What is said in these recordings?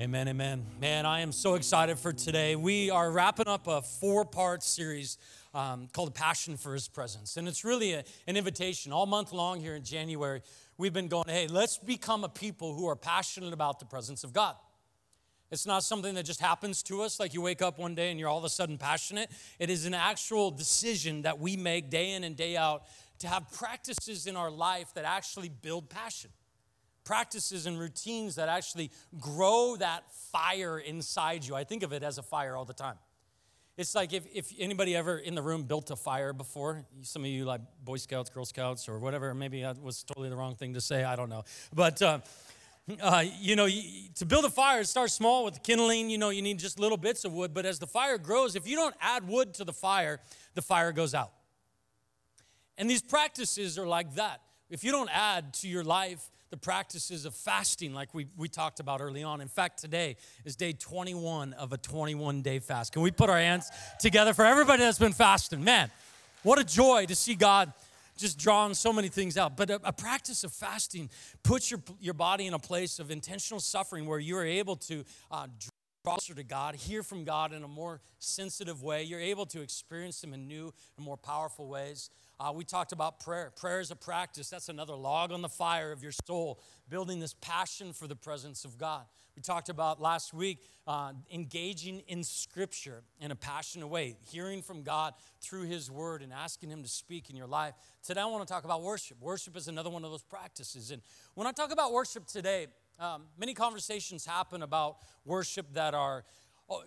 Amen, amen. Man, I am so excited for today. We are wrapping up a four part series um, called Passion for His Presence. And it's really a, an invitation. All month long here in January, we've been going, hey, let's become a people who are passionate about the presence of God. It's not something that just happens to us, like you wake up one day and you're all of a sudden passionate. It is an actual decision that we make day in and day out to have practices in our life that actually build passion practices and routines that actually grow that fire inside you. I think of it as a fire all the time. It's like if, if anybody ever in the room built a fire before, some of you like Boy Scouts, Girl Scouts, or whatever, maybe that was totally the wrong thing to say, I don't know. But, uh, uh, you know, to build a fire, it starts small with kindling. You know, you need just little bits of wood. But as the fire grows, if you don't add wood to the fire, the fire goes out. And these practices are like that. If you don't add to your life the practices of fasting, like we, we talked about early on. In fact, today is day 21 of a 21 day fast. Can we put our hands together for everybody that's been fasting? Man, what a joy to see God just drawing so many things out. But a, a, practice of fasting puts your, your body in a place of intentional suffering where you are able to uh, draw closer to God, hear from God in a more sensitive way. You're able to experience Him in new and more powerful ways. Uh, we talked about prayer. Prayer is a practice. That's another log on the fire of your soul, building this passion for the presence of God. We talked about last week uh, engaging in Scripture in a passionate way, hearing from God through His Word and asking Him to speak in your life. Today, I want to talk about worship. Worship is another one of those practices. And when I talk about worship today, um, many conversations happen about worship that are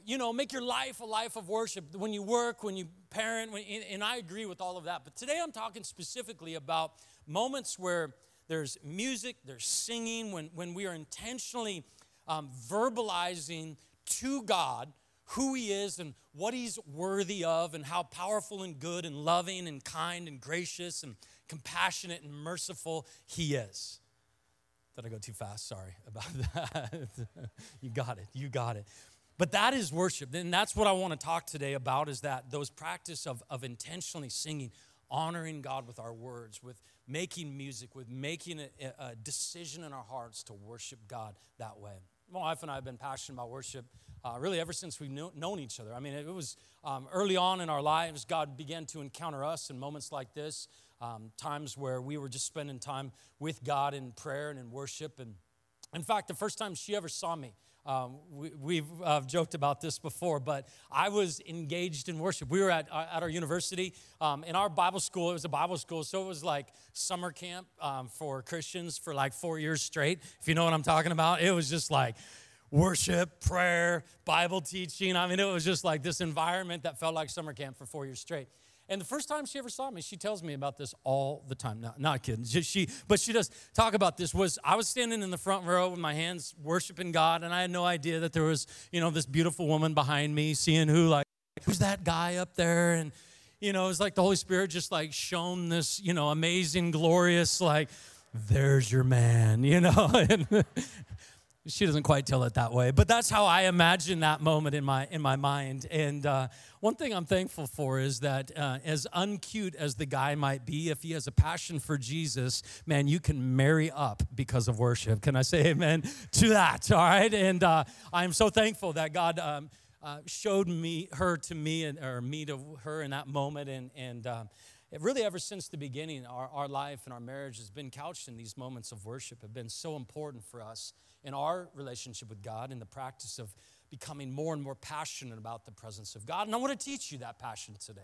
you know, make your life a life of worship when you work, when you parent, when, and I agree with all of that. But today I'm talking specifically about moments where there's music, there's singing, when, when we are intentionally um, verbalizing to God who He is and what He's worthy of, and how powerful and good and loving and kind and gracious and compassionate and merciful He is. Did I go too fast? Sorry about that. you got it. You got it. But that is worship. And that's what I want to talk today about is that those practice of, of intentionally singing, honoring God with our words, with making music, with making a, a decision in our hearts to worship God that way. My wife and I have been passionate about worship uh, really ever since we've known each other. I mean, it was um, early on in our lives, God began to encounter us in moments like this, um, times where we were just spending time with God in prayer and in worship. And in fact, the first time she ever saw me, um, we, have uh, joked about this before, but I was engaged in worship. We were at, uh, at our university. Um, in our Bible school, it was a Bible school, so it was like summer camp um, for Christians for like four years straight, if you know what I'm talking about. It was just like worship, prayer, Bible teaching. I mean, it was just like this environment that felt like summer camp for four years straight. And the first time she ever saw me, she tells me about this all the time. No, not kidding. She, but she does talk about this. Was I was standing in the front row with my hands worshiping God, and I had no idea that there was, you know, this beautiful woman behind me, seeing who like, who's that guy up there, and you know, it's like the Holy Spirit just like shone this, you know, amazing, glorious, like, there's your man, you know. and she doesn't quite tell it that way, but that's how I imagine that moment in my in my mind. And uh, one thing I'm thankful for is that uh, as uncute as the guy might be, if he has a passion for Jesus, man, you can marry up because of worship. Can I say amen to that? All right, and uh, I'm so thankful that God. Um, uh, showed me her to me and or me to her in that moment and and um, really ever since the beginning our, our life and our marriage has been couched in these moments of worship have been so important for us in our relationship with God in the practice of becoming more and more passionate about the presence of God. And I want to teach you that passion today.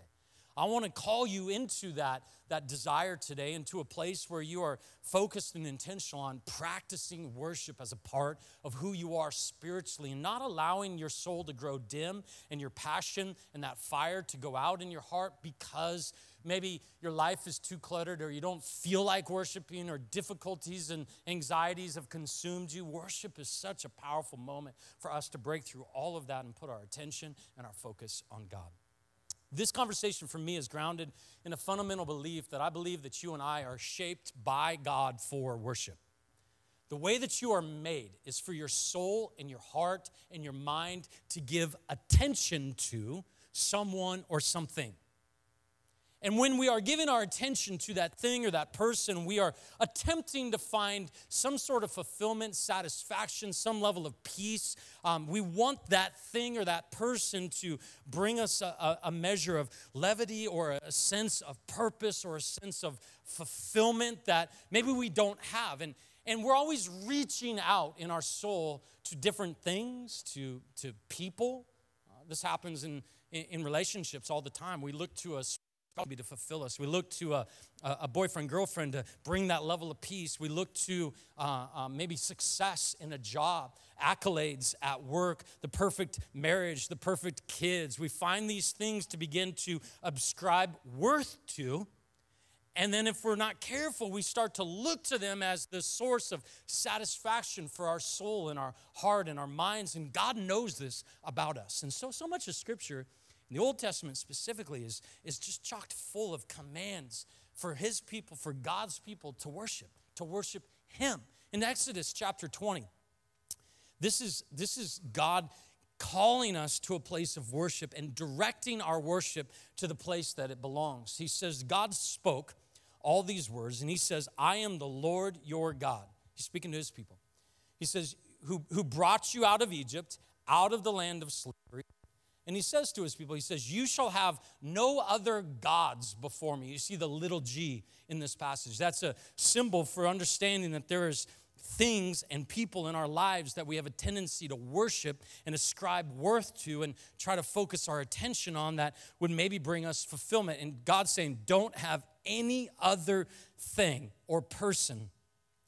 I want to call you into that, that desire today, into a place where you are focused and intentional on practicing worship as a part of who you are spiritually and not allowing your soul to grow dim and your passion and that fire to go out in your heart because maybe your life is too cluttered or you don't feel like worshiping or difficulties and anxieties have consumed you. Worship is such a powerful moment for us to break through all of that and put our attention and our focus on God. This conversation for me is grounded in a fundamental belief that I believe that you and I are shaped by God for worship. The way that you are made is for your soul and your heart and your mind to give attention to someone or something. And when we are giving our attention to that thing or that person, we are attempting to find some sort of fulfillment, satisfaction, some level of peace. Um, we want that thing or that person to bring us a, a measure of levity or a sense of purpose or a sense of fulfillment that maybe we don't have. And, and we're always reaching out in our soul to different things, to, to people. Uh, this happens in, in, in relationships all the time. We look to a be to fulfill us. We look to a, a boyfriend, girlfriend to bring that level of peace. We look to uh, uh, maybe success in a job, accolades at work, the perfect marriage, the perfect kids. We find these things to begin to ascribe worth to. And then, if we're not careful, we start to look to them as the source of satisfaction for our soul and our heart and our minds. And God knows this about us. And so, so much of Scripture the Old Testament specifically is, is just chocked full of commands for his people, for God's people to worship, to worship him. In Exodus chapter 20, this is, this is God calling us to a place of worship and directing our worship to the place that it belongs. He says, God spoke all these words, and he says, I am the Lord your God. He's speaking to his people. He says, who, who brought you out of Egypt, out of the land of slavery. And he says to his people, he says, You shall have no other gods before me. You see the little g in this passage. That's a symbol for understanding that there is things and people in our lives that we have a tendency to worship and ascribe worth to and try to focus our attention on that would maybe bring us fulfillment. And God's saying, Don't have any other thing or person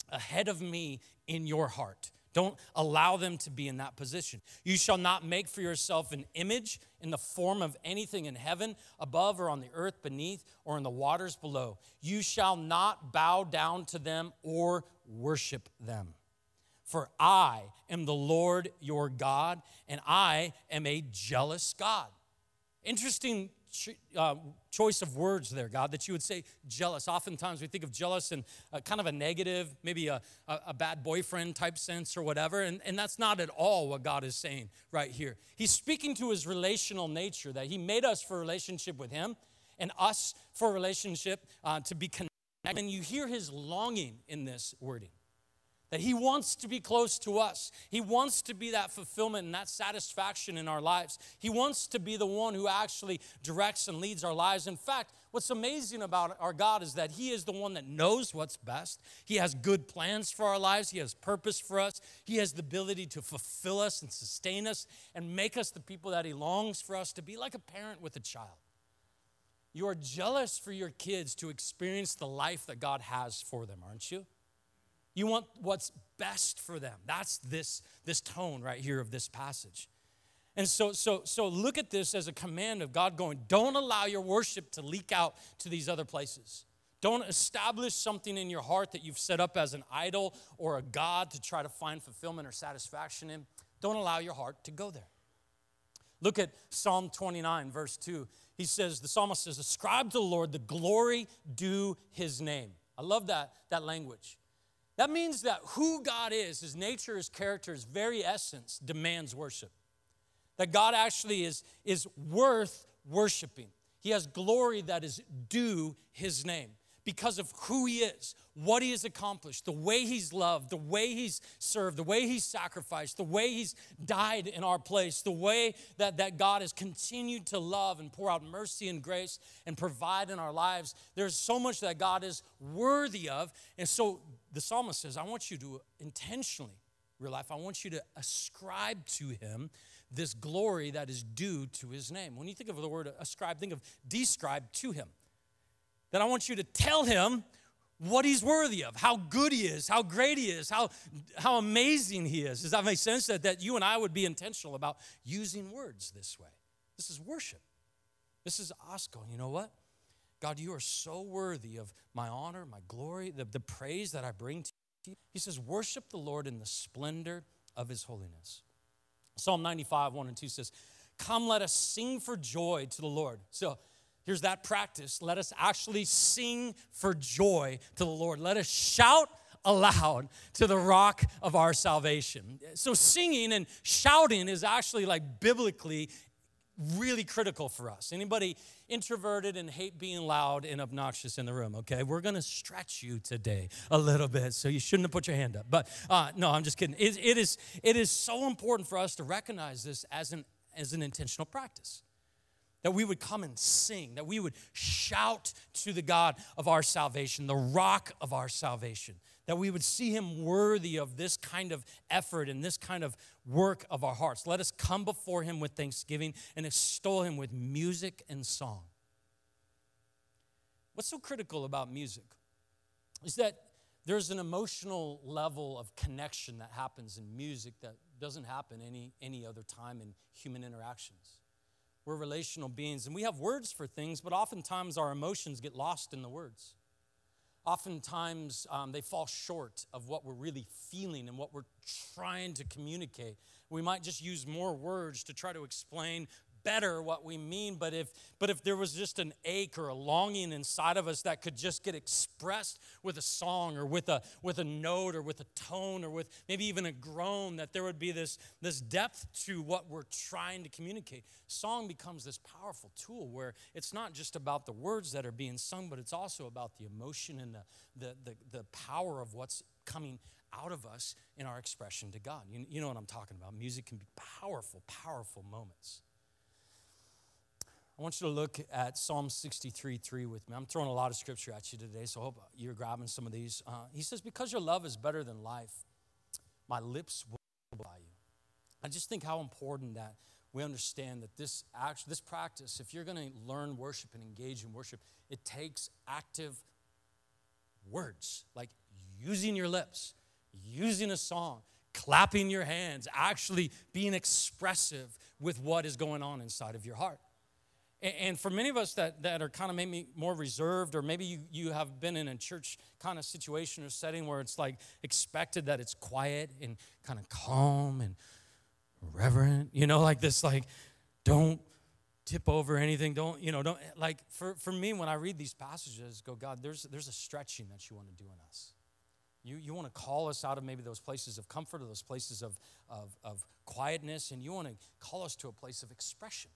ahead of me in your heart. Don't allow them to be in that position. You shall not make for yourself an image in the form of anything in heaven, above, or on the earth beneath, or in the waters below. You shall not bow down to them or worship them. For I am the Lord your God, and I am a jealous God. Interesting uh, choice of words there, God, that you would say jealous. Oftentimes we think of jealous in a, kind of a negative, maybe a, a, a, bad boyfriend type sense or whatever. And, and that's not at all what God is saying right here. He's speaking to his relational nature, that he made us for relationship with him and us for relationship uh, to be connected. And you hear his longing in this wording that He wants to be close to us. He wants to be that fulfillment and that satisfaction in our lives. He wants to be the one who actually directs and leads our lives. In fact, what's amazing about our God is that He is the one that knows what's best. He has good plans for our lives, He has purpose for us, He has the ability to fulfill us and sustain us and make us the people that He longs for us to be, like a parent with a child. You are jealous for your kids to experience the life that God has for them, aren't you? You want what's best for them. That's this, this tone right here of this passage. And so, so, so look at this as a command of God going, don't allow your worship to leak out to these other places. Don't establish something in your heart that you've set up as an idol or a God to try to find fulfillment or satisfaction in. Don't allow your heart to go there. Look at Psalm 29, verse 2. He says, the psalmist says, Ascribe to the Lord the glory due his name. I love that, that language. That means that who God is, his nature, his character, his very essence demands worship. That God actually is, is worth worshiping. He has glory that is due his name because of who he is, what he has accomplished, the way he's loved, the way he's served, the way he's sacrificed, the way he's died in our place, the way that, that God has continued to love and pour out mercy and grace and provide in our lives. There's so much that God is worthy of. And so the psalmist says, I want you to intentionally, real life, I want you to ascribe to him this glory that is due to his name. When you think of the word ascribe, think of describe to him. Then I want you to tell him what he's worthy of, how good he is, how great he is, how, how amazing he is. Does that make sense? That, that you and I would be intentional about using words this way. This is worship. This is us going, you know what? God, you are so worthy of my honor, my glory, the, the praise that I bring to you. He says, Worship the Lord in the splendor of his holiness. Psalm 95, 1 and 2 says, Come, let us sing for joy to the Lord. So here's that practice. Let us actually sing for joy to the Lord. Let us shout aloud to the rock of our salvation. So, singing and shouting is actually like biblically really critical for us. Anybody introverted and hate being loud and obnoxious in the room? Okay, we're gonna stretch you today a little bit, so you shouldn't have put your hand up. But uh, no, I'm just kidding. It, it is it is so important for us to recognize this as an as an intentional practice. That we would come and sing, that we would shout to the God of our salvation, the rock of our salvation, that we would see him worthy of this kind of effort and this kind of work of our hearts. Let us come before him with thanksgiving and extol him with music and song. What's so critical about music is that there's an emotional level of connection that happens in music that doesn't happen any, any other time in human interactions. We're relational beings and we have words for things, but oftentimes our emotions get lost in the words. Oftentimes um, they fall short of what we're really feeling and what we're trying to communicate. We might just use more words to try to explain better what we mean but if but if there was just an ache or a longing inside of us that could just get expressed with a song or with a with a note or with a tone or with maybe even a groan that there would be this this depth to what we're trying to communicate song becomes this powerful tool where it's not just about the words that are being sung but it's also about the emotion and the the the, the power of what's coming out of us in our expression to God. You, you know what I'm talking about. Music can be powerful, powerful moments. I want you to look at Psalm 63 3 with me. I'm throwing a lot of scripture at you today, so I hope you're grabbing some of these. Uh, he says, Because your love is better than life, my lips will by you. I just think how important that we understand that this act, this practice, if you're going to learn worship and engage in worship, it takes active words, like using your lips, using a song, clapping your hands, actually being expressive with what is going on inside of your heart. And for many of us that, that are kind of maybe more reserved, or maybe you, you have been in a church kind of situation or setting where it's like expected that it's quiet and kind of calm and reverent, you know, like this, like, don't tip over anything. Don't, you know, don't, like, for, for me, when I read these passages, go, God, there's, there's a stretching that you want to do in us. You, you want to call us out of maybe those places of comfort or those places of, of, of quietness, and you want to call us to a place of expression.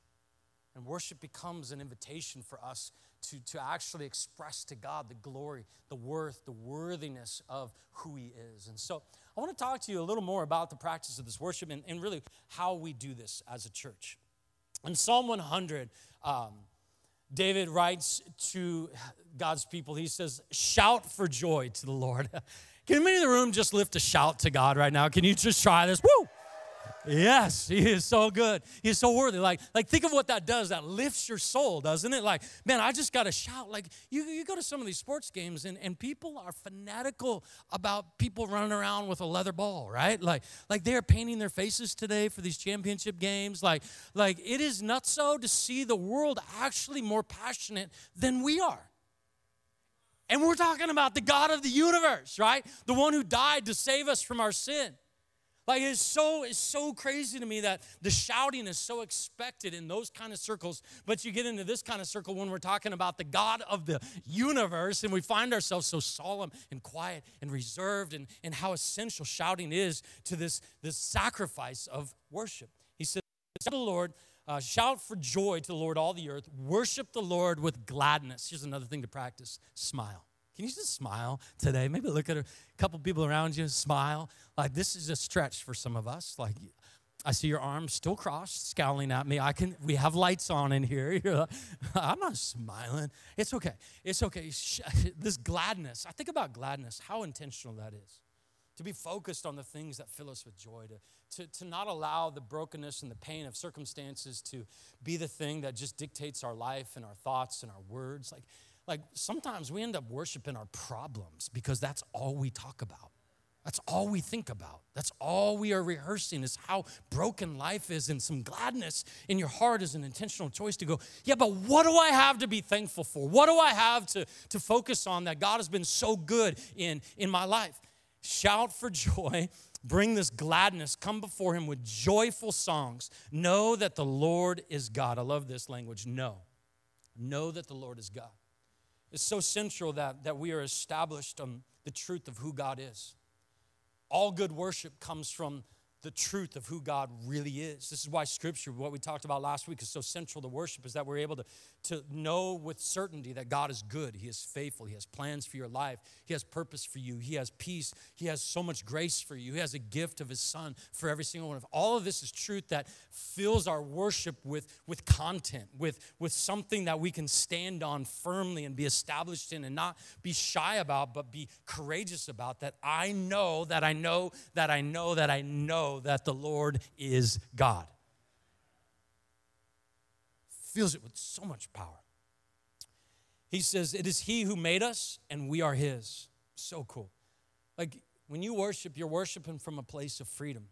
And worship becomes an invitation for us to, to actually express to God the glory, the worth, the worthiness of who He is. And so I want to talk to you a little more about the practice of this worship and, and really how we do this as a church. In Psalm 100, um, David writes to God's people, he says, Shout for joy to the Lord. Can anybody in the room just lift a shout to God right now? Can you just try this? Woo! Yes, he is so good. He's so worthy. Like, like think of what that does. That lifts your soul, doesn't it? Like, man, I just got to shout. Like, you, you go to some of these sports games and, and people are fanatical about people running around with a leather ball, right? Like, like they're painting their faces today for these championship games. Like, like it is not so to see the world actually more passionate than we are. And we're talking about the God of the universe, right? The one who died to save us from our sin. Like it's so it's so crazy to me that the shouting is so expected in those kind of circles, but you get into this kind of circle when we're talking about the God of the universe, and we find ourselves so solemn and quiet and reserved, and, and how essential shouting is to this, this sacrifice of worship. He said, the Lord, uh, shout for joy to the Lord, all the earth. Worship the Lord with gladness. Here's another thing to practice smile. Can you just smile today? Maybe look at a couple people around you, smile. Like this is a stretch for some of us. Like I see your arms still crossed, scowling at me. I can. We have lights on in here. Like, I'm not smiling. It's okay. It's okay. This gladness. I think about gladness. How intentional that is. To be focused on the things that fill us with joy. To, to, to not allow the brokenness and the pain of circumstances to be the thing that just dictates our life and our thoughts and our words. Like like sometimes we end up worshiping our problems because that's all we talk about. That's all we think about. That's all we are rehearsing is how broken life is, and some gladness in your heart is an intentional choice to go, yeah, but what do I have to be thankful for? What do I have to, to focus on that God has been so good in, in my life? Shout for joy, bring this gladness, come before Him with joyful songs. Know that the Lord is God. I love this language. Know. Know that the Lord is God is so central that, that we are established on the truth of who God is. All good worship comes from the truth of who God really is. This is why scripture, what we talked about last week, is so central to worship, is that we're able to, to know with certainty that God is good. He is faithful. He has plans for your life. He has purpose for you. He has peace. He has so much grace for you. He has a gift of his son for every single one of all of this is truth that fills our worship with, with content, with, with something that we can stand on firmly and be established in and not be shy about, but be courageous about that I know that I know that I know that I that the Lord is God. Feels it with so much power. He says, It is He who made us, and we are His. So cool. Like when you worship, you're worshiping from a place of freedom.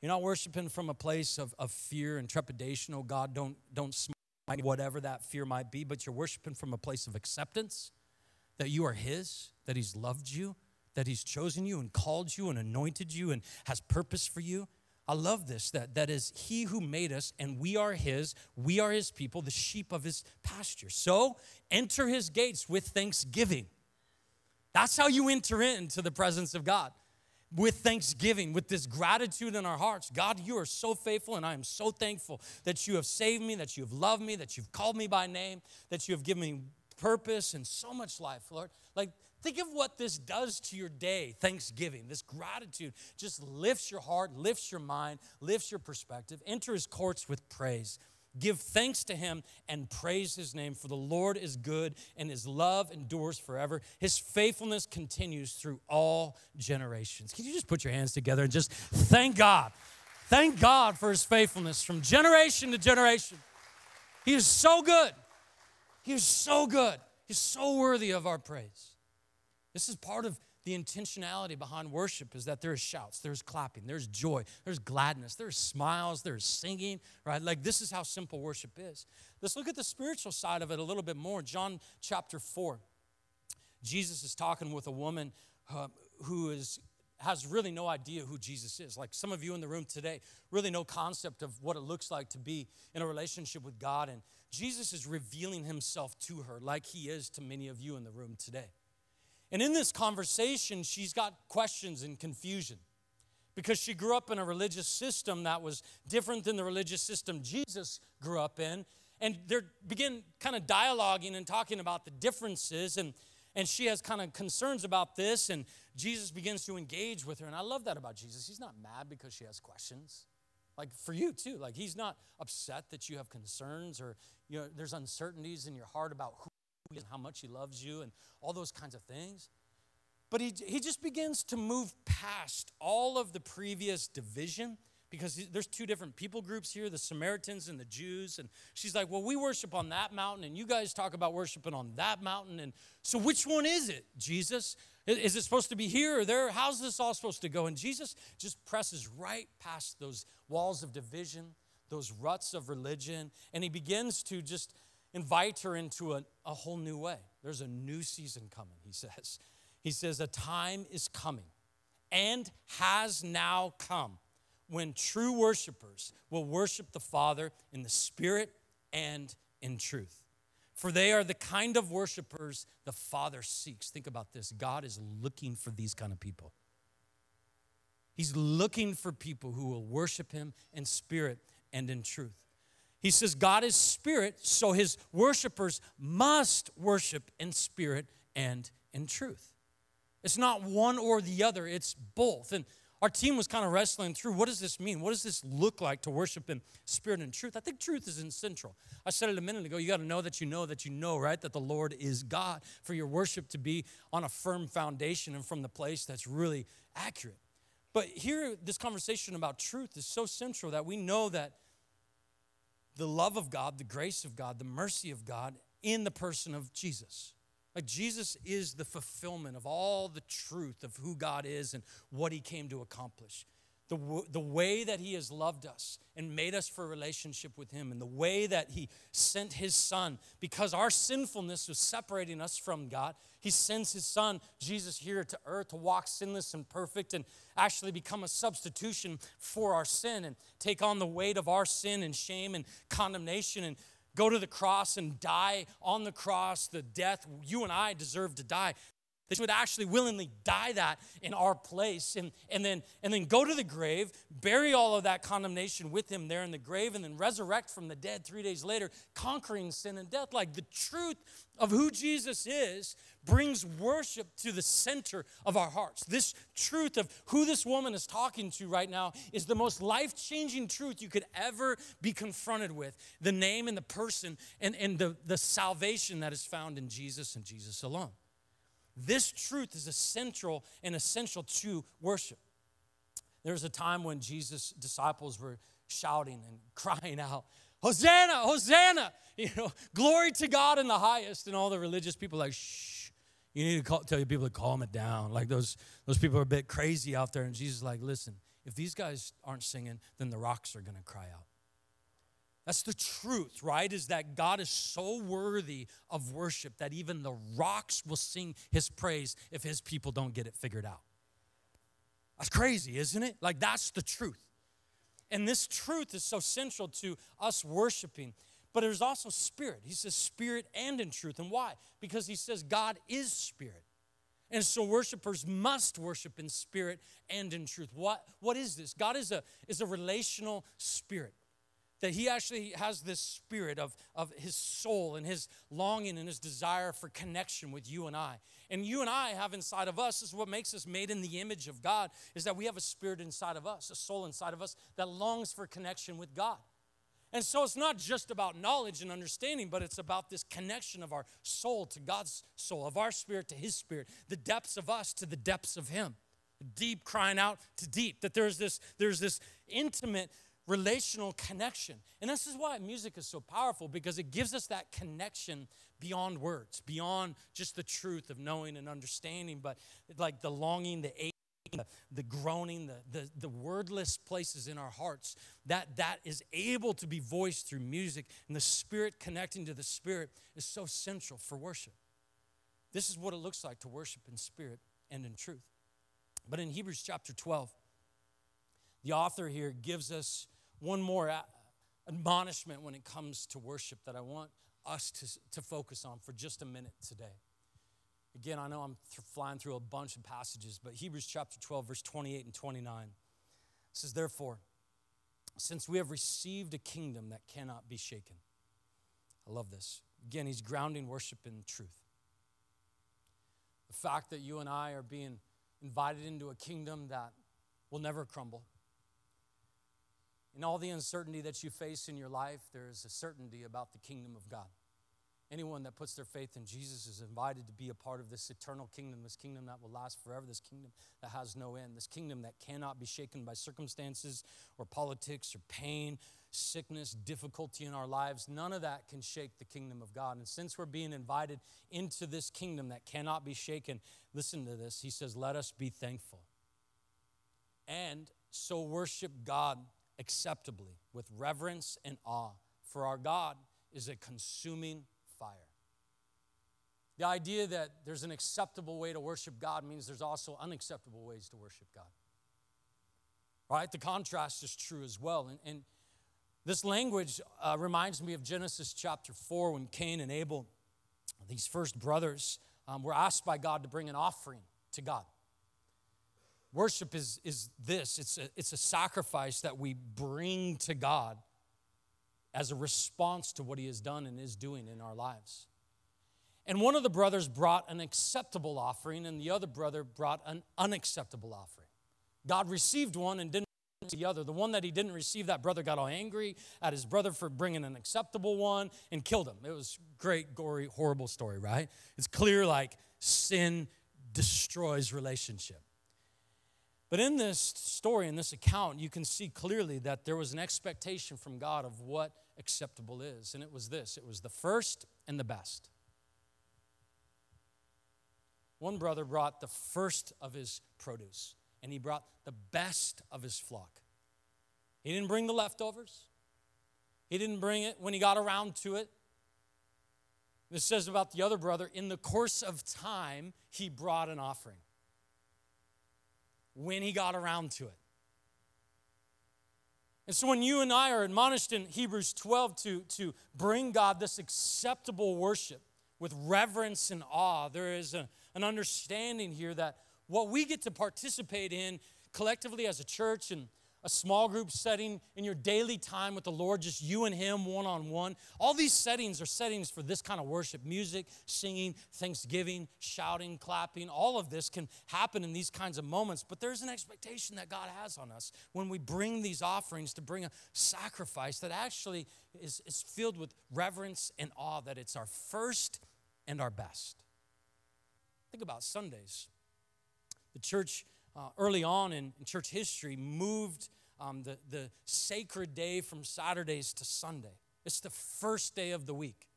You're not worshiping from a place of, of fear and trepidation. Oh God, don't, don't smite whatever that fear might be, but you're worshiping from a place of acceptance that you are His, that He's loved you, that He's chosen you and called you and anointed you and has purpose for you. I love this that that is he who made us and we are his we are his people the sheep of his pasture. So enter his gates with thanksgiving. That's how you enter into the presence of God with thanksgiving with this gratitude in our hearts. God you are so faithful and I am so thankful that you have saved me that you have loved me that you've called me by name that you have given me purpose and so much life Lord. Like Think of what this does to your day, Thanksgiving. This gratitude just lifts your heart, lifts your mind, lifts your perspective. Enter his courts with praise. Give thanks to him and praise his name, for the Lord is good and his love endures forever. His faithfulness continues through all generations. Can you just put your hands together and just thank God? Thank God for his faithfulness from generation to generation. He is so good. He is so good. He's so worthy of our praise. This is part of the intentionality behind worship is that there's shouts, there's clapping, there's joy, there's gladness, there's smiles, there's singing, right? Like this is how simple worship is. Let's look at the spiritual side of it a little bit more. John chapter 4. Jesus is talking with a woman uh, who is has really no idea who Jesus is. Like some of you in the room today, really no concept of what it looks like to be in a relationship with God. And Jesus is revealing himself to her like he is to many of you in the room today. And in this conversation, she's got questions and confusion because she grew up in a religious system that was different than the religious system Jesus grew up in. And they begin kind of dialoguing and talking about the differences. And, and she has kind of concerns about this. And Jesus begins to engage with her. And I love that about Jesus. He's not mad because she has questions. Like for you too. Like he's not upset that you have concerns or you know, there's uncertainties in your heart about who and how much he loves you and all those kinds of things. But he, he just begins to move past all of the previous division because there's two different people groups here the Samaritans and the Jews. And she's like, Well, we worship on that mountain, and you guys talk about worshiping on that mountain. And so, which one is it, Jesus? Is it supposed to be here or there? How's this all supposed to go? And Jesus just presses right past those walls of division, those ruts of religion, and he begins to just invite her into a, a whole new way. There's a new season coming, he says. He says, A time is coming and has now come when true worshipers will worship the Father in the Spirit and in truth. For they are the kind of worshipers the Father seeks. Think about this God is looking for these kind of people. He's looking for people who will worship Him in spirit and in truth. He says, God is spirit, so his worshipers must worship in spirit and in truth. It's not one or the other, it's both. And our team was kind of wrestling through what does this mean? What does this look like to worship in spirit and truth? I think truth is in central. I said it a minute ago. You got to know that you know that you know, right? That the Lord is God for your worship to be on a firm foundation and from the place that's really accurate. But here, this conversation about truth is so central that we know that the love of God, the grace of God, the mercy of God in the person of Jesus. Like Jesus is the fulfillment of all the truth of who God is and what he came to accomplish. The, the way that he has loved us and made us for relationship with him, and the way that he sent his son, because our sinfulness was separating us from God, he sends his son, Jesus, here to earth to walk sinless and perfect and actually become a substitution for our sin and take on the weight of our sin and shame and condemnation and go to the cross and die on the cross, the death you and I deserve to die. That she would actually willingly die that in our place and, and, then, and then go to the grave, bury all of that condemnation with him there in the grave, and then resurrect from the dead three days later, conquering sin and death. Like the truth of who Jesus is brings worship to the center of our hearts. This truth of who this woman is talking to right now is the most life changing truth you could ever be confronted with the name and the person and, and the, the salvation that is found in Jesus and Jesus alone. This truth is essential and essential to worship. There was a time when Jesus' disciples were shouting and crying out, Hosanna, Hosanna, you know, glory to God in the highest. And all the religious people like, shh, you need to call, tell your people to calm it down. Like those, those people are a bit crazy out there. And Jesus like, listen, if these guys aren't singing, then the rocks are going to cry out. That's the truth, right? Is that God is so worthy of worship that even the rocks will sing his praise if his people don't get it figured out. That's crazy, isn't it? Like, that's the truth. And this truth is so central to us worshiping. But there's also spirit. He says spirit and in truth. And why? Because he says God is spirit. And so worshipers must worship in spirit and in truth. What, what is this? God is a, is a relational spirit that he actually has this spirit of, of his soul and his longing and his desire for connection with you and I. And you and I have inside of us, is what makes us made in the image of God, is that we have a spirit inside of us, a soul inside of us that longs for connection with God. And so it's not just about knowledge and understanding, but it's about this connection of our soul to God's soul, of our spirit to his spirit, the depths of us to the depths of him. Deep crying out to deep. That there's this, there's this intimate relational connection. And this is why music is so powerful because it gives us that connection beyond words, beyond just the truth of knowing and understanding, but like the longing, the aching, the, the groaning, the, the, the wordless places in our hearts, that, that is able to be voiced through music. And the Spirit connecting to the Spirit is so central for worship. This is what it looks like to worship in spirit and in truth. But in Hebrews chapter 12, the author here gives us one more uh, admonishment when it comes to worship that I want us to, to focus on for just a minute today. Again, I know I'm th- flying through a bunch of passages, but Hebrews chapter 12, verse 28 and 29 says, Therefore, since we have received a kingdom that cannot be shaken. I love this. Again, he's grounding worship in truth. The fact that you and I are being invited into a kingdom that will never crumble, in all the uncertainty that you face in your life, there is a certainty about the kingdom of God. Anyone that puts their faith in Jesus is invited to be a part of this eternal kingdom, this kingdom that will last forever, this kingdom that has no end, this kingdom that cannot be shaken by circumstances or politics or pain, sickness, difficulty in our lives. None of that can shake the kingdom of God. And since we're being invited into this kingdom that cannot be shaken, listen to this. He says, Let us be thankful. And so worship God acceptably with reverence and awe, for our God is a consuming fire. The idea that there's an acceptable way to worship God means there's also unacceptable ways to worship God. Right? The contrast is true as well. And, and this language uh, reminds me of Genesis chapter 4 when Cain and Abel, these first brothers, um, were asked by God to bring an offering to God. Worship is, is this it's a, it's a sacrifice that we bring to God as a response to what He has done and is doing in our lives. And one of the brothers brought an acceptable offering, and the other brother brought an unacceptable offering. God received one and didn't the other. The one that he didn't receive, that brother got all angry at his brother for bringing an acceptable one and killed him. It was great, gory, horrible story, right? It's clear like sin destroys relationship. But in this story, in this account, you can see clearly that there was an expectation from God of what acceptable is. And it was this it was the first and the best. One brother brought the first of his produce, and he brought the best of his flock. He didn't bring the leftovers, he didn't bring it when he got around to it. This says about the other brother in the course of time, he brought an offering when he got around to it. And so when you and I are admonished in Hebrews 12 to, to bring God this acceptable worship with reverence and awe, there is a, an understanding here that what we get to participate in collectively as a church and a small group setting in your daily time with the Lord, just you and Him one on one. All these settings are settings for this kind of worship music, singing, thanksgiving, shouting, clapping. All of this can happen in these kinds of moments, but there's an expectation that God has on us when we bring these offerings to bring a sacrifice that actually is, is filled with reverence and awe, that it's our first and our best. Think about Sundays. The church uh, early on in, in, church history moved um, the, the sacred day from Saturdays to Sunday. It's the first day of the week.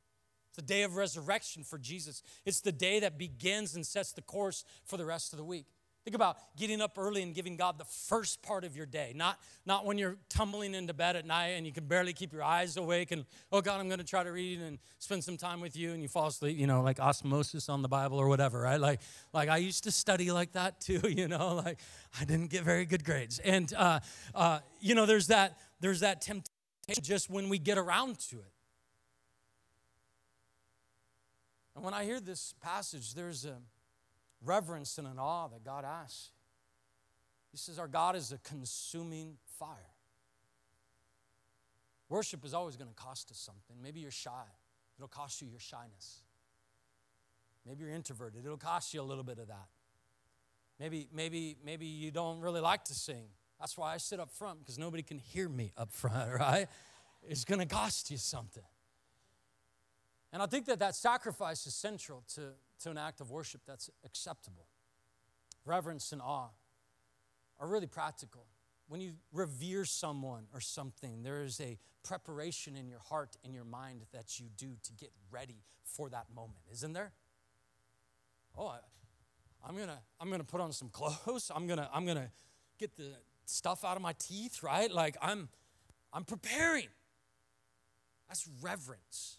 It's the day of resurrection for Jesus. It's the day that begins and sets the course for the rest of the week. Think about getting up early and giving God the first part of your day, not, not when you're tumbling into bed at night and you can barely keep your eyes awake and, oh God, I'm going to try to read and spend some time with you and you fall asleep, you know, like osmosis on the Bible or whatever, right? Like, like I used to study like that too, you know, like I didn't get very good grades. And, uh, uh, you know, there's that, there's that temptation just when we get around to it. And when I hear this passage, there's a, reverence and an awe that God asks. He says, Our God is a consuming fire. Worship is always going to cost us something. Maybe you're shy, it'll cost you your shyness. Maybe you're introverted, it'll cost you a little bit of that. Maybe, maybe, maybe you don't really like to sing. That's why I sit up front because nobody can hear me up front, right? It's going to cost you something. And I think that that sacrifice is central to, to an act of worship that's acceptable. Reverence and awe are really practical. When you revere someone or something, there is a preparation in your heart and your mind that you do to get ready for that moment, isn't there? Oh, I, am gonna I'm gonna put on some clothes. I'm gonna I'm gonna get the stuff out of my teeth, right? Like I'm I'm preparing. That's reverence.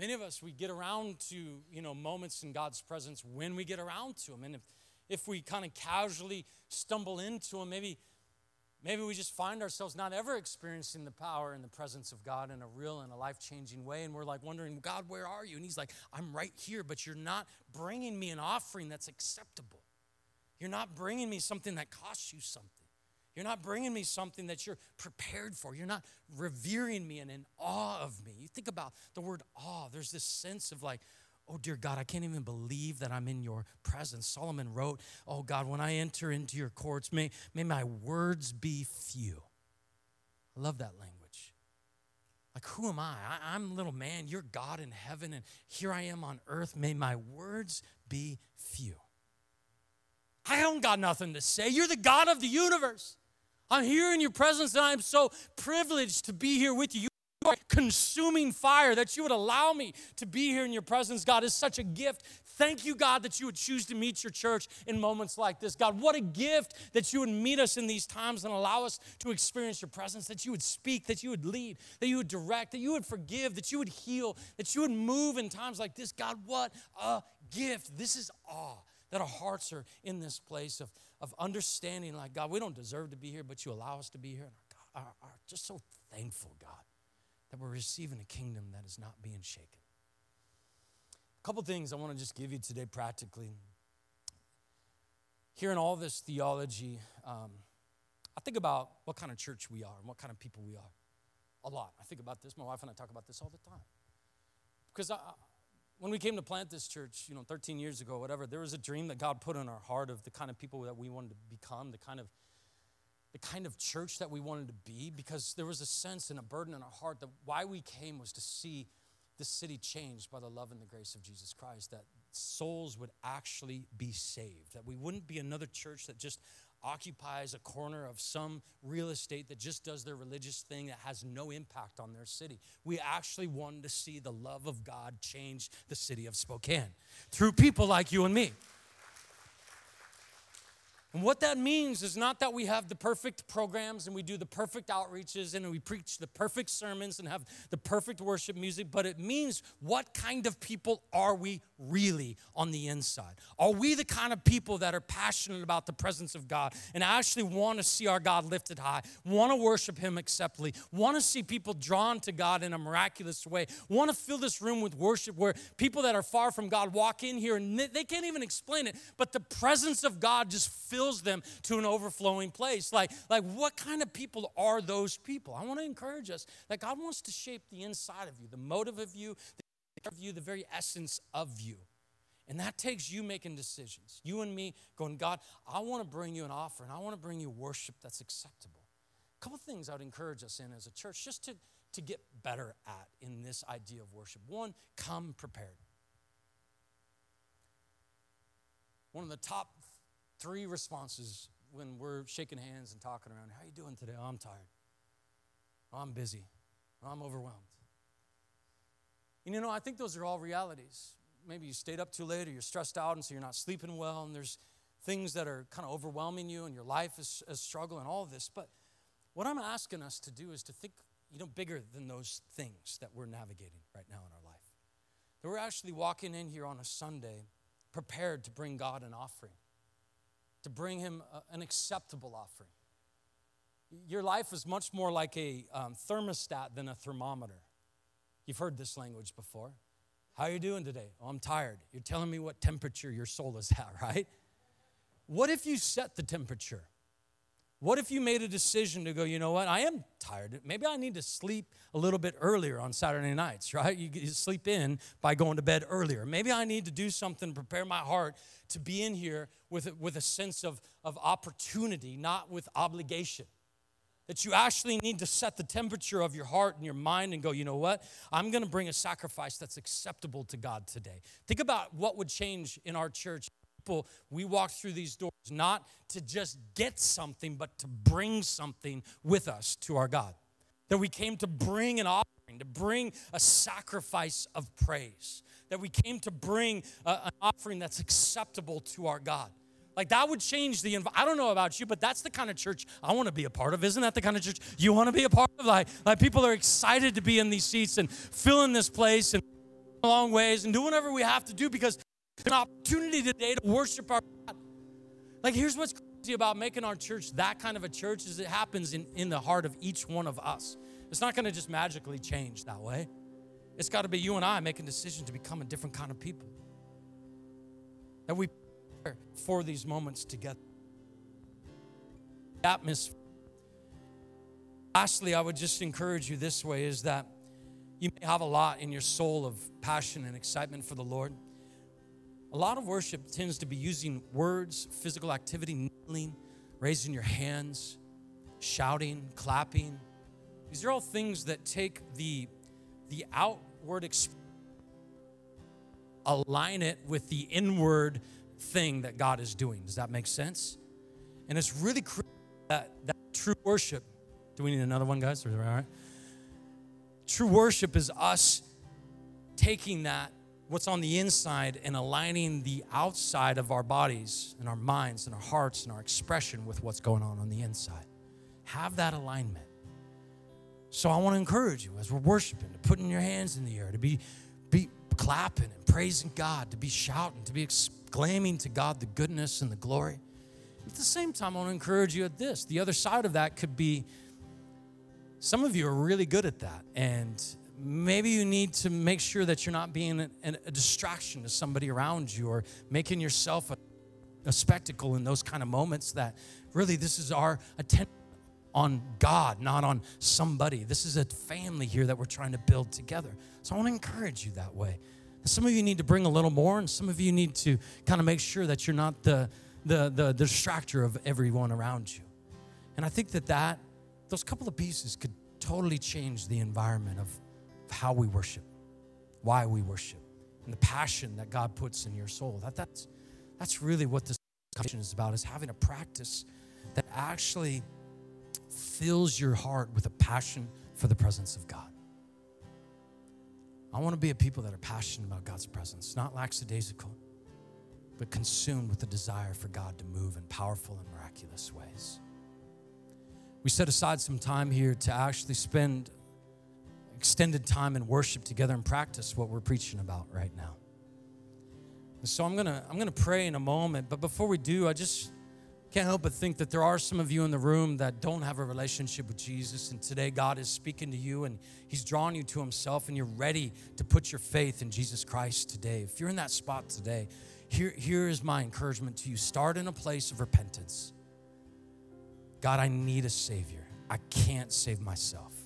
Many of us, we get around to, you know, moments in God's presence when we get around to Him. And if, if we kind of casually stumble into Him, maybe, maybe we just find ourselves not ever experiencing the power and the presence of God in a real and a life changing way. And we're like wondering, God, where are you? And He's like, I'm right here, but you're not bringing me an offering that's acceptable. You're not bringing me something that costs you something. You're not bringing me something that you're prepared for. You're not revering me and in awe of me. You think about the word awe, there's this sense of like, oh dear God, I can't even believe that I'm in your presence. Solomon wrote, oh God, when I enter into your courts, may, may my words be few. I love that language. Like, who am I? I? I'm a little man. You're God in heaven, and here I am on earth. May my words be few. I don't got nothing to say. You're the God of the universe. I'm here in your presence and I'm so privileged to be here with you. You are consuming fire that you would allow me to be here in your presence, God, is such a gift. Thank you, God, that you would choose to meet your church in moments like this. God, what a gift that you would meet us in these times and allow us to experience your presence, that you would speak, that you would lead, that you would direct, that you would forgive, that you would heal, that you would move in times like this. God, what a gift. This is awe that our hearts are in this place of, of understanding, like, God, we don't deserve to be here, but you allow us to be here. And our, our, our just so thankful, God, that we're receiving a kingdom that is not being shaken. A couple things I want to just give you today practically. Hearing all this theology, um, I think about what kind of church we are and what kind of people we are. A lot. I think about this. My wife and I talk about this all the time. Because I, when we came to plant this church, you know, 13 years ago, whatever, there was a dream that God put in our heart of the kind of people that we wanted to become, the kind of the kind of church that we wanted to be, because there was a sense and a burden in our heart that why we came was to see the city changed by the love and the grace of Jesus Christ, that souls would actually be saved, that we wouldn't be another church that just occupies a corner of some real estate that just does their religious thing that has no impact on their city. We actually wanted to see the love of God change the city of Spokane through people like you and me. And what that means is not that we have the perfect programs and we do the perfect outreaches and we preach the perfect sermons and have the perfect worship music, but it means what kind of people are we really on the inside? Are we the kind of people that are passionate about the presence of God and actually want to see our God lifted high, want to worship Him acceptably, want to see people drawn to God in a miraculous way, want to fill this room with worship where people that are far from God walk in here and they can't even explain it, but the presence of God just fills them to an overflowing place? Like, like what kind of people are those people? I want to encourage us that God wants to shape the inside of you, the motive of you, of you, the very essence of you. And that takes you making decisions. You and me going, God, I want to bring you an offer and I want to bring you worship that's acceptable. A couple things I would encourage us in as a church just to, to get better at in this idea of worship. One, come prepared. One of the top three responses when we're shaking hands and talking around, how are you doing today? Oh, I'm tired. Oh, I'm busy. Oh, I'm overwhelmed. And you know, I think those are all realities. Maybe you stayed up too late or you're stressed out and so you're not sleeping well and there's things that are kind of overwhelming you and your life is a struggle and all of this. But what I'm asking us to do is to think, you know, bigger than those things that we're navigating right now in our life. That we're actually walking in here on a Sunday prepared to bring God an offering, to bring Him an acceptable offering. Your life is much more like a um, thermostat than a thermometer. You've heard this language before. How are you doing today? Oh, I'm tired. You're telling me what temperature your soul is at, right? What if you set the temperature? What if you made a decision to go, you know what, I am tired. Maybe I need to sleep a little bit earlier on Saturday nights, right? You, sleep in by going to bed earlier. Maybe I need to do something, to prepare my heart to be in here with, with a sense of, of opportunity, not with obligation that you actually need to set the temperature of your heart and your mind and go, you know what? I'm going to bring a sacrifice that's acceptable to God today. Think about what would change in our church. People, we walk through these doors not to just get something, but to bring something with us to our God. That we came to bring an offering, to bring a sacrifice of praise. That we came to bring a, an offering that's acceptable to our God. Like that would change the. I don't know about you, but that's the kind of church I want to be a part of. Isn't that the kind of church you want to be a part of? Like, like people are excited to be in these seats and filling this place and long ways and do whatever we have to do because an opportunity today to worship our God. Like here's what's crazy about making our church that kind of a church is it happens in, in the heart of each one of us. It's not going to just magically change that way. It's got to be you and I making decisions to become a different kind of people. That we prepare for these moments together. Atmosphere. Lastly, I would just encourage you this way is that you may have a lot in your soul of passion and excitement for the Lord. A lot of worship tends to be using words, physical activity, kneeling, raising your hands, shouting, clapping. These are all things that take the, the outward align it with the inward thing that God is doing. Does that make sense? And it's really that, that true worship. Do we need another one, guys? All right. True worship is us taking that, what's on the inside, and aligning the outside of our bodies and our minds and our hearts and our expression with what's going on on the inside. Have that alignment. So I want to encourage you as we're worshiping, to putting your hands in the air, to be, be clapping and praising God, to be shouting, to be exclaiming to God the goodness and the glory. At the same time, I want to encourage you at this. The other side of that could be some of you are really good at that. And maybe you need to make sure that you're not being a, a distraction to somebody around you or making yourself a, a spectacle in those kind of moments that really this is our attention on God, not on somebody. This is a family here that we're trying to build together. So I want to encourage you that way. Some of you need to bring a little more, and some of you need to kind of make sure that you're not the, the, the, the distractor of everyone around you. And I think that, that those couple of pieces could totally change the environment of how we worship, why we worship, and the passion that God puts in your soul. That, that's, that's really what this discussion is about, is having a practice that actually fills your heart with a passion for the presence of God. I want to be a people that are passionate about God's presence, not lackadaisical, but consumed with the desire for God to move in powerful and miraculous ways. We set aside some time here to actually spend extended time in worship together and practice what we're preaching about right now. So I'm gonna I'm gonna pray in a moment, but before we do, I just can't help but think that there are some of you in the room that don't have a relationship with Jesus, and today God is speaking to you and He's drawing you to Himself, and you're ready to put your faith in Jesus Christ today. If you're in that spot today, here, here is my encouragement to you start in a place of repentance. God, I need a Savior. I can't save myself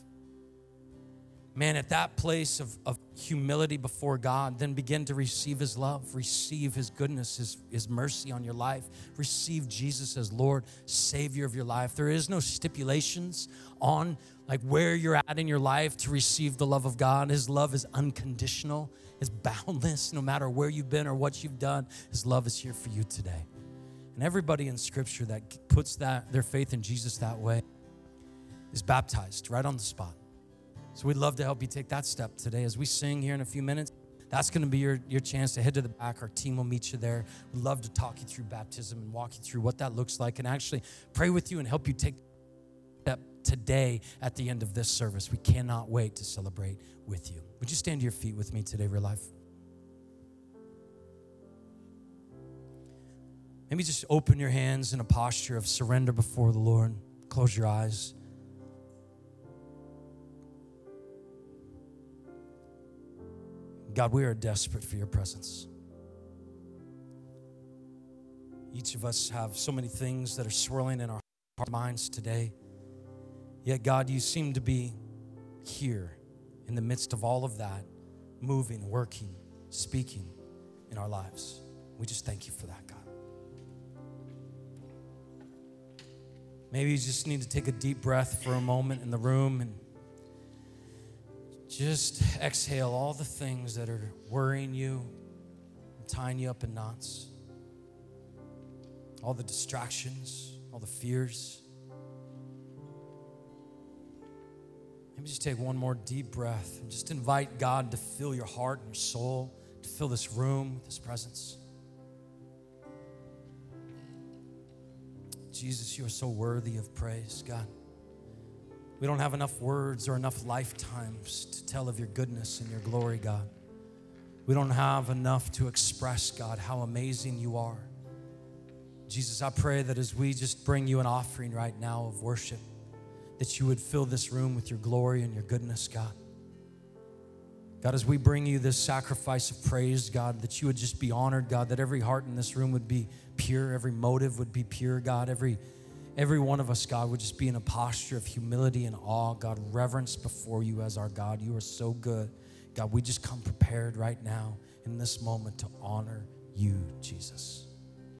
man, at that place of, of humility before God, then begin to receive His love, receive His goodness, His, His mercy on your life, receive Jesus as Lord, Savior of your life. There is no stipulations on like where you're at in your life to receive the love of God. His love is unconditional, His boundless, no matter where you've been or what you've done. His love is here for you today. And everybody in Scripture that puts that their faith in Jesus that way is baptized right on the spot. So we'd love to help you take that step today as we sing here in a few minutes. That's going to be your, your chance to head to the back. Our team will meet you there. We'd love to talk you through baptism and walk you through what that looks like and actually pray with you and help you take that today at the end of this service. We cannot wait to celebrate with you. Would you stand to your feet with me today, real life? Maybe just open your hands in a posture of surrender before the Lord. Close your eyes. God, we are desperate for your presence. Each of us have so many things that are swirling in our minds today. Yet, God, you seem to be here in the midst of all of that, moving, working, speaking in our lives. We just thank you for that, God. Maybe you just need to take a deep breath for a moment in the room and just exhale all the things that are worrying you, tying you up in knots, all the distractions, all the fears. Maybe just take one more deep breath and just invite God to fill your heart and your soul, to fill this room with His presence. Jesus, you are so worthy of praise, God. We don't have enough words or enough lifetimes to tell of your goodness and your glory, God. We don't have enough to express, God, how amazing you are. Jesus, I pray that as we just bring you an offering right now of worship, that you would fill this room with your glory and your goodness, God. God, as we bring you this sacrifice of praise, God, that you would just be honored, God, that every heart in this room would be pure, every motive would be pure, God, every every one of us, God, would just be in a posture of humility and awe, God, reverence before you as our God. You are so good. God, we just come prepared right now in this moment to honor you, Jesus.